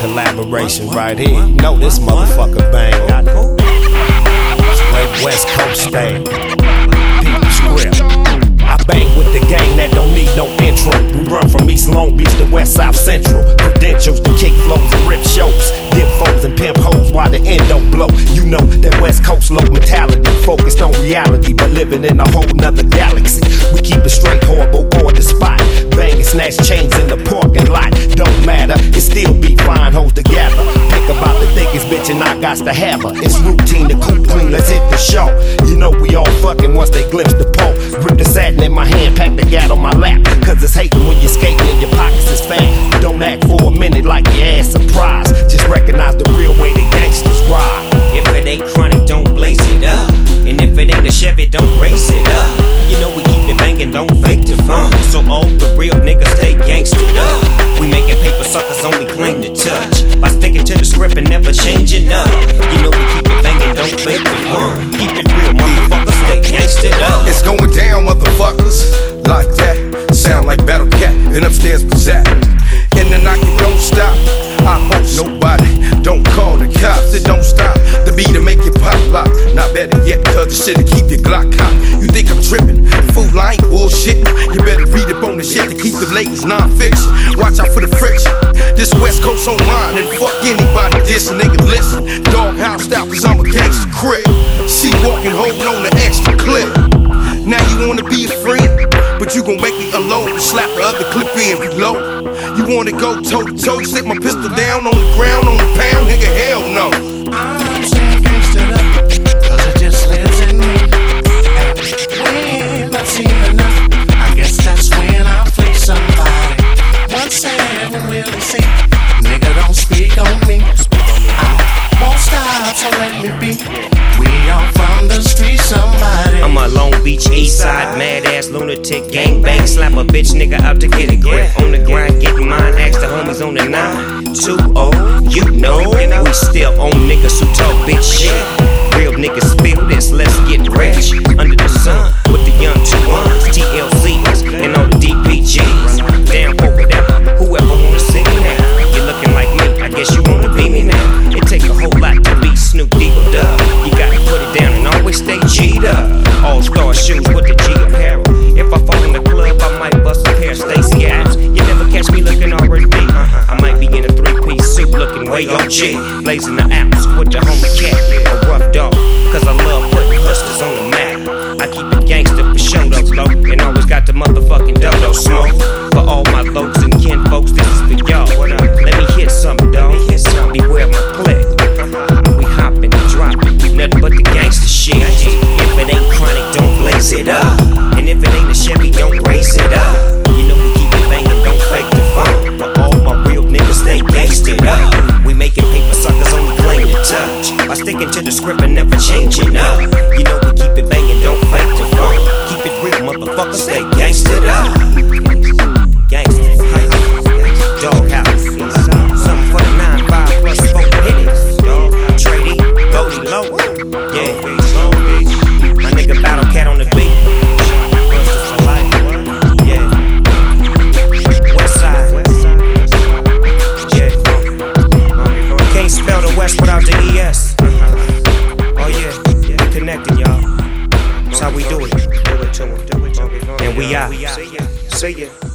collaboration right here. You know this motherfucker bang. i Straight West Coast stay. Peep script. I bang with the gang that don't need no intro. We run from East Long Beach to West South Central. Credentials to kick flows and rip shows. Dip foes and pimp hoes while the end don't blow. You know that West Coast low mentality. Focused on reality, but living in a whole nother galaxy. About the thickest bitch and I got to have her. It's routine to cool clean, let's hit the show. You know we all fucking once they glimpse the pole. Grip the satin in my hand, pack the gat on my lap. Cause it's hating when you're skating and your pockets is fat. Don't act for a minute like your ass surprised. Just recognize the real way the gangsters ride. If it ain't chronic, don't blaze it up. And if it ain't a Chevy, don't race it up. You know we keep it banging, don't fake the fun. So all the real to and never changing up. You know we keep it banging, don't fake the fun. Keep it real, motherfuckers, stay gangstered up. It's going down, motherfuckers. Like that. Sound like Battle Cat. And upstairs was. And the knock it don't stop. I hope nobody don't call the cops. It don't stop. The beat to make it pop lock. Not better yet, cause the shit'll keep your Glock hot. You think I'm tripping? Fool, I ain't bullshit. You the shit to keep the ladies non-fiction. Watch out for the friction. This West Coast online and fuck anybody diss nigga listen. Doghouse style, cause I'm a gangster crib. See walking, holding on the extra clip. Now you wanna be a friend, but you gon' make me alone and slap the other clip in reload. You wanna go toe to toe, stick my pistol down on the ground, on the pound, nigga, hell no. Let me be. We all from the street, somebody. I'm a Long Beach East Side mad ass lunatic gangbang. Slap a bitch nigga out to get a grip. On the grind, getting mine. Ask the homies on the nine. Two oh, you know. We still on niggas who talk bitch shit. Stay G'd up. All star shoes with the G apparel. If I fall in the club, I might bust a pair of Stacy Adams. You never catch me looking already deep. I might be in a three piece suit looking way OG. Blazing the apps with the homie cat, changing up. You know we keep it banging, don't fake the fun. Keep it real, motherfucker, stay gangstered up. Gangster, doghouse. Something for the nine, five plus four hits. Tray Deee, Goldie Loc. Yeah, my nigga Battle Cat on the beat. Yeah, y'all. That's how we do it. Do it to it. And we out. See ya.